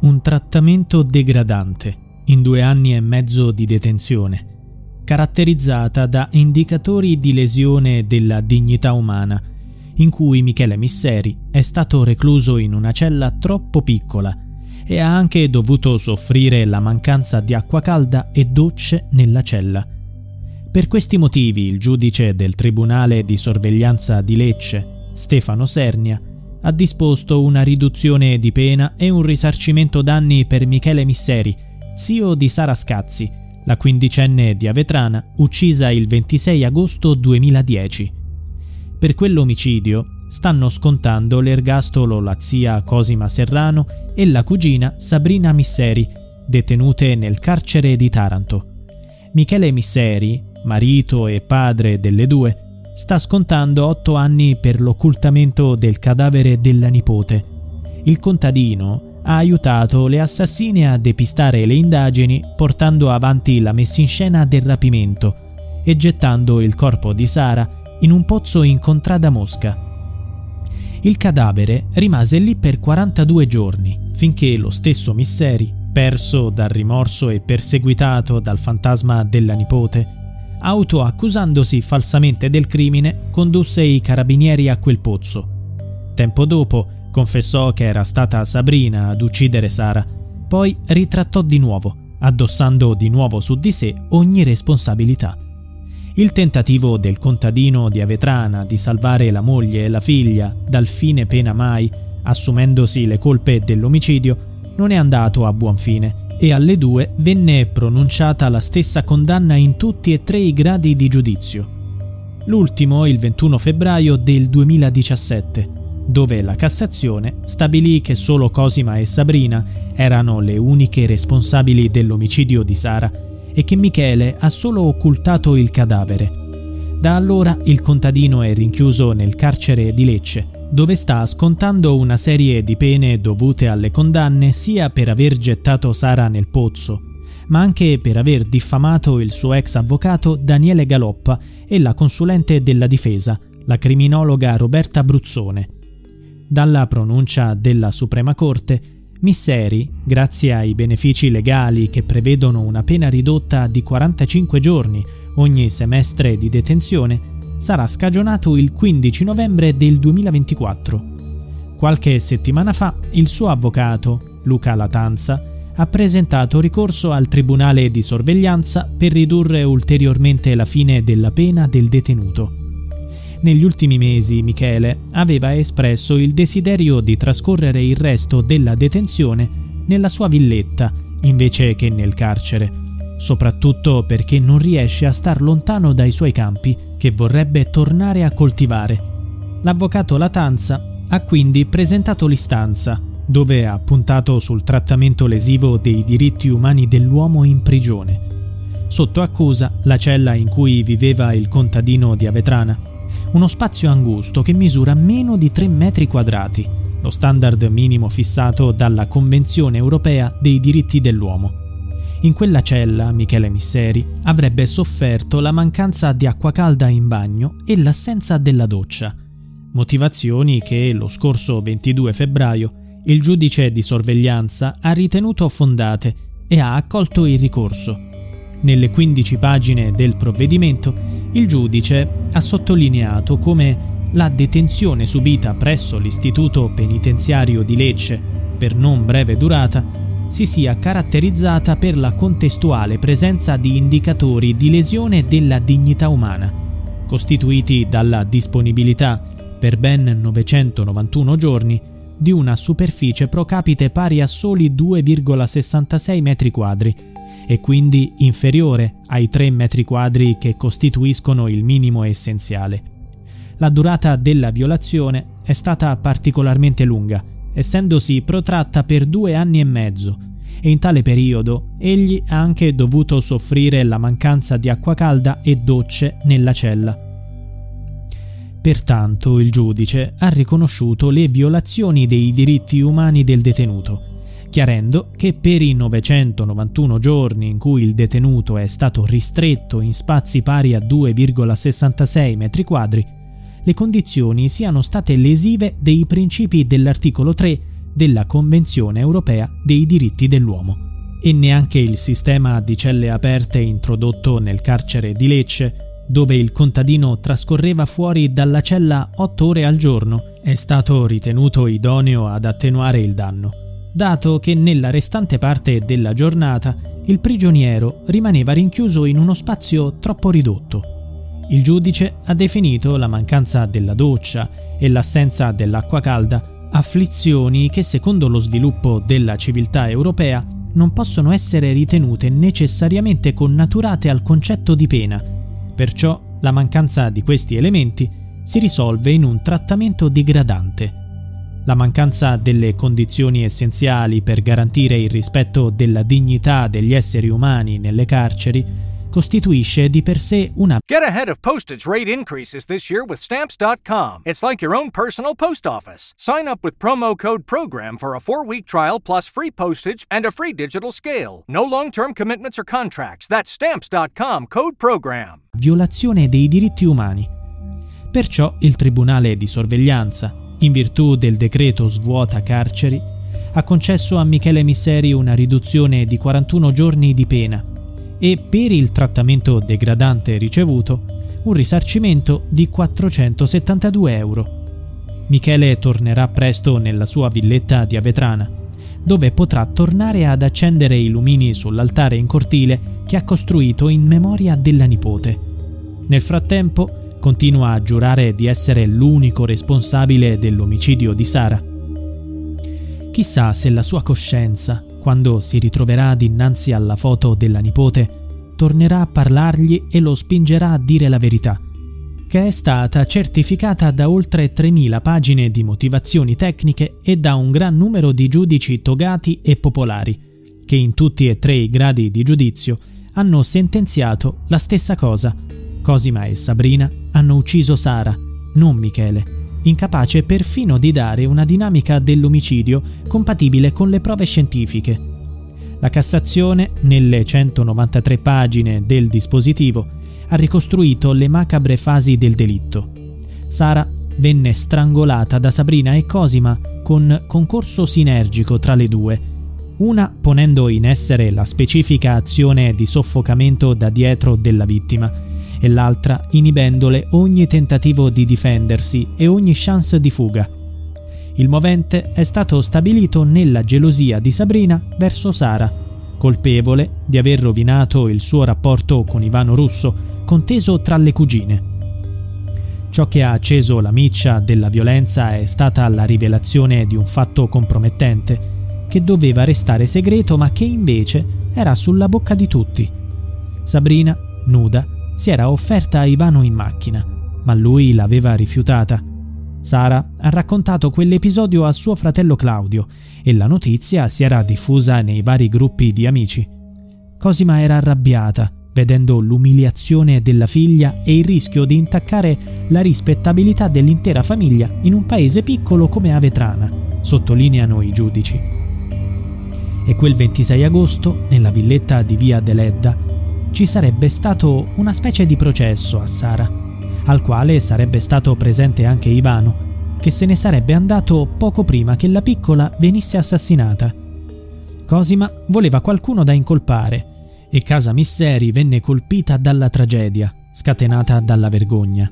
Un trattamento degradante in due anni e mezzo di detenzione, caratterizzata da indicatori di lesione della dignità umana, in cui Michele Misseri è stato recluso in una cella troppo piccola e ha anche dovuto soffrire la mancanza di acqua calda e docce nella cella. Per questi motivi il giudice del Tribunale di sorveglianza di Lecce, Stefano Sernia, ha disposto una riduzione di pena e un risarcimento danni per Michele Misseri, zio di Sara Scazzi, la quindicenne di Avetrana, uccisa il 26 agosto 2010. Per quell'omicidio stanno scontando l'ergastolo la zia Cosima Serrano e la cugina Sabrina Misseri, detenute nel carcere di Taranto. Michele Misseri, marito e padre delle due, sta scontando otto anni per l'occultamento del cadavere della nipote. Il contadino ha aiutato le assassine a depistare le indagini portando avanti la messa in scena del rapimento e gettando il corpo di Sara in un pozzo in contrada Mosca. Il cadavere rimase lì per 42 giorni, finché lo stesso Misseri, perso dal rimorso e perseguitato dal fantasma della nipote, autoaccusandosi falsamente del crimine, condusse i carabinieri a quel pozzo. Tempo dopo confessò che era stata Sabrina ad uccidere Sara, poi ritrattò di nuovo, addossando di nuovo su di sé ogni responsabilità. Il tentativo del contadino di Avetrana di salvare la moglie e la figlia dal fine pena mai, assumendosi le colpe dell'omicidio, non è andato a buon fine e alle due venne pronunciata la stessa condanna in tutti e tre i gradi di giudizio. L'ultimo il 21 febbraio del 2017, dove la Cassazione stabilì che solo Cosima e Sabrina erano le uniche responsabili dell'omicidio di Sara e che Michele ha solo occultato il cadavere. Da allora il contadino è rinchiuso nel carcere di Lecce dove sta scontando una serie di pene dovute alle condanne sia per aver gettato Sara nel pozzo, ma anche per aver diffamato il suo ex avvocato Daniele Galoppa e la consulente della difesa, la criminologa Roberta Bruzzone. Dalla pronuncia della Suprema Corte, Misseri, grazie ai benefici legali che prevedono una pena ridotta di 45 giorni ogni semestre di detenzione, sarà scagionato il 15 novembre del 2024. Qualche settimana fa il suo avvocato, Luca Latanza, ha presentato ricorso al Tribunale di sorveglianza per ridurre ulteriormente la fine della pena del detenuto. Negli ultimi mesi Michele aveva espresso il desiderio di trascorrere il resto della detenzione nella sua villetta invece che nel carcere, soprattutto perché non riesce a star lontano dai suoi campi che vorrebbe tornare a coltivare. L'avvocato Latanza ha quindi presentato l'istanza, dove ha puntato sul trattamento lesivo dei diritti umani dell'uomo in prigione. Sotto accusa la cella in cui viveva il contadino di Avetrana, uno spazio angusto che misura meno di 3 metri quadrati, lo standard minimo fissato dalla Convenzione europea dei diritti dell'uomo. In quella cella Michele Misseri avrebbe sofferto la mancanza di acqua calda in bagno e l'assenza della doccia, motivazioni che lo scorso 22 febbraio il giudice di sorveglianza ha ritenuto fondate e ha accolto il ricorso. Nelle 15 pagine del provvedimento il giudice ha sottolineato come la detenzione subita presso l'istituto penitenziario di Lecce per non breve durata si sia caratterizzata per la contestuale presenza di indicatori di lesione della dignità umana, costituiti dalla disponibilità, per ben 991 giorni, di una superficie pro capite pari a soli 2,66 metri quadri e quindi inferiore ai 3 metri quadri che costituiscono il minimo essenziale. La durata della violazione è stata particolarmente lunga, essendosi protratta per due anni e mezzo, e in tale periodo egli ha anche dovuto soffrire la mancanza di acqua calda e docce nella cella. Pertanto il giudice ha riconosciuto le violazioni dei diritti umani del detenuto, chiarendo che per i 991 giorni in cui il detenuto è stato ristretto in spazi pari a 2,66 metri quadri, le condizioni siano state lesive dei principi dell'articolo 3 della Convenzione europea dei diritti dell'uomo. E neanche il sistema di celle aperte introdotto nel carcere di Lecce dove il contadino trascorreva fuori dalla cella otto ore al giorno, è stato ritenuto idoneo ad attenuare il danno, dato che nella restante parte della giornata il prigioniero rimaneva rinchiuso in uno spazio troppo ridotto. Il giudice ha definito la mancanza della doccia e l'assenza dell'acqua calda afflizioni che secondo lo sviluppo della civiltà europea non possono essere ritenute necessariamente connaturate al concetto di pena, Perciò la mancanza di questi elementi si risolve in un trattamento degradante. La mancanza delle condizioni essenziali per garantire il rispetto della dignità degli esseri umani nelle carceri costituisce di per sé una Get ahead of postage rate increases this year with stamps.com. It's like your own personal post office. Sign up with promo code program for a 4-week trial plus free postage and a free digital scale. No long-term commitments or contracts. That's stamps.com code program. Violazione dei diritti umani. Perciò il Tribunale di sorveglianza, in virtù del decreto svuota carceri, ha concesso a Michele Misseri una riduzione di 41 giorni di pena e per il trattamento degradante ricevuto un risarcimento di 472 euro. Michele tornerà presto nella sua villetta di Avetrana, dove potrà tornare ad accendere i lumini sull'altare in cortile che ha costruito in memoria della nipote. Nel frattempo continua a giurare di essere l'unico responsabile dell'omicidio di Sara. Chissà se la sua coscienza quando si ritroverà dinanzi alla foto della nipote, tornerà a parlargli e lo spingerà a dire la verità, che è stata certificata da oltre 3.000 pagine di motivazioni tecniche e da un gran numero di giudici togati e popolari, che in tutti e tre i gradi di giudizio hanno sentenziato la stessa cosa. Cosima e Sabrina hanno ucciso Sara, non Michele incapace perfino di dare una dinamica dell'omicidio compatibile con le prove scientifiche. La Cassazione, nelle 193 pagine del dispositivo, ha ricostruito le macabre fasi del delitto. Sara venne strangolata da Sabrina e Cosima con concorso sinergico tra le due, una ponendo in essere la specifica azione di soffocamento da dietro della vittima, e l'altra inibendole ogni tentativo di difendersi e ogni chance di fuga. Il movente è stato stabilito nella gelosia di Sabrina verso Sara, colpevole di aver rovinato il suo rapporto con Ivano Russo, conteso tra le cugine. Ciò che ha acceso la miccia della violenza è stata la rivelazione di un fatto compromettente, che doveva restare segreto ma che invece era sulla bocca di tutti. Sabrina, nuda, si era offerta a Ivano in macchina, ma lui l'aveva rifiutata. Sara ha raccontato quell'episodio a suo fratello Claudio e la notizia si era diffusa nei vari gruppi di amici. Cosima era arrabbiata vedendo l'umiliazione della figlia e il rischio di intaccare la rispettabilità dell'intera famiglia in un paese piccolo come Avetrana, sottolineano i giudici. E quel 26 agosto, nella villetta di via Deledda, ci sarebbe stato una specie di processo a Sara, al quale sarebbe stato presente anche Ivano, che se ne sarebbe andato poco prima che la piccola venisse assassinata. Cosima voleva qualcuno da incolpare e Casa Misseri venne colpita dalla tragedia, scatenata dalla vergogna.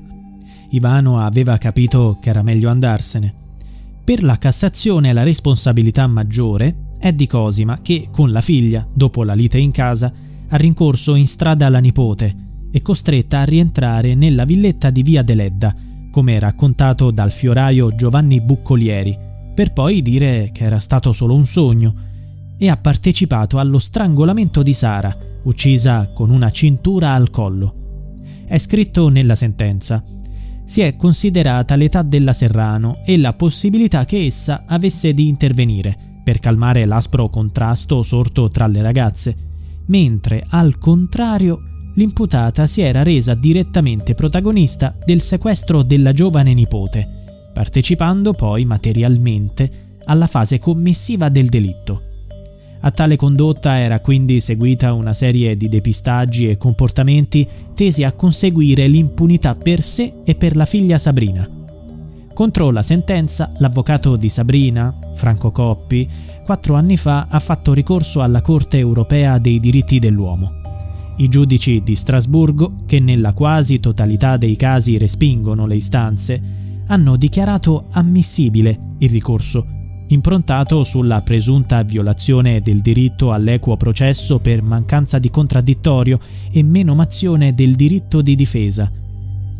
Ivano aveva capito che era meglio andarsene. Per la Cassazione la responsabilità maggiore è di Cosima che, con la figlia, dopo la lite in casa, ha rincorso in strada la nipote e costretta a rientrare nella villetta di via Deledda, come raccontato dal fioraio Giovanni Buccolieri, per poi dire che era stato solo un sogno, e ha partecipato allo strangolamento di Sara, uccisa con una cintura al collo. È scritto nella sentenza. Si è considerata l'età della Serrano e la possibilità che essa avesse di intervenire per calmare l'aspro contrasto sorto tra le ragazze mentre al contrario l'imputata si era resa direttamente protagonista del sequestro della giovane nipote, partecipando poi materialmente alla fase commissiva del delitto. A tale condotta era quindi seguita una serie di depistaggi e comportamenti tesi a conseguire l'impunità per sé e per la figlia Sabrina. Contro la sentenza, l'avvocato di Sabrina, Franco Coppi, quattro anni fa ha fatto ricorso alla Corte europea dei diritti dell'uomo. I giudici di Strasburgo, che nella quasi totalità dei casi respingono le istanze, hanno dichiarato ammissibile il ricorso, improntato sulla presunta violazione del diritto all'equo processo per mancanza di contraddittorio e menomazione del diritto di difesa.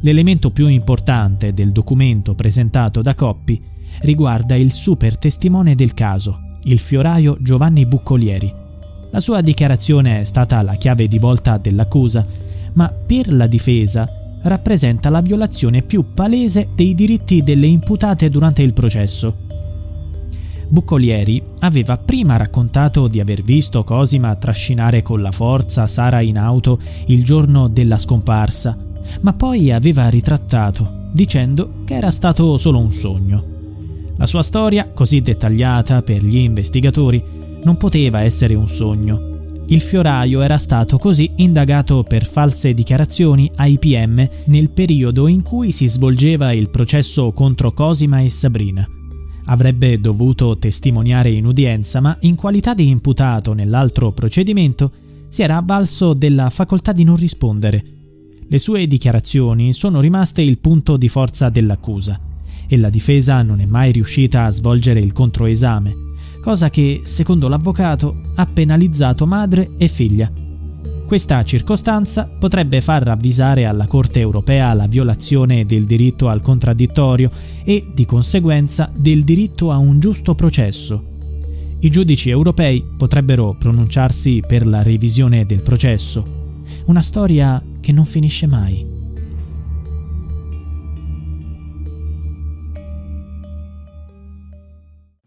L'elemento più importante del documento presentato da Coppi riguarda il super testimone del caso, il fioraio Giovanni Buccolieri. La sua dichiarazione è stata la chiave di volta dell'accusa, ma per la difesa rappresenta la violazione più palese dei diritti delle imputate durante il processo. Buccolieri aveva prima raccontato di aver visto Cosima trascinare con la forza Sara in auto il giorno della scomparsa, ma poi aveva ritrattato, dicendo che era stato solo un sogno. La sua storia, così dettagliata per gli investigatori, non poteva essere un sogno. Il fioraio era stato così indagato per false dichiarazioni ai PM nel periodo in cui si svolgeva il processo contro Cosima e Sabrina. Avrebbe dovuto testimoniare in udienza, ma in qualità di imputato nell'altro procedimento si era avvalso della facoltà di non rispondere. Le sue dichiarazioni sono rimaste il punto di forza dell'accusa e la difesa non è mai riuscita a svolgere il controesame, cosa che, secondo l'avvocato, ha penalizzato madre e figlia. Questa circostanza potrebbe far ravvisare alla Corte europea la violazione del diritto al contraddittorio e, di conseguenza, del diritto a un giusto processo. I giudici europei potrebbero pronunciarsi per la revisione del processo. Una storia che non finisce mai.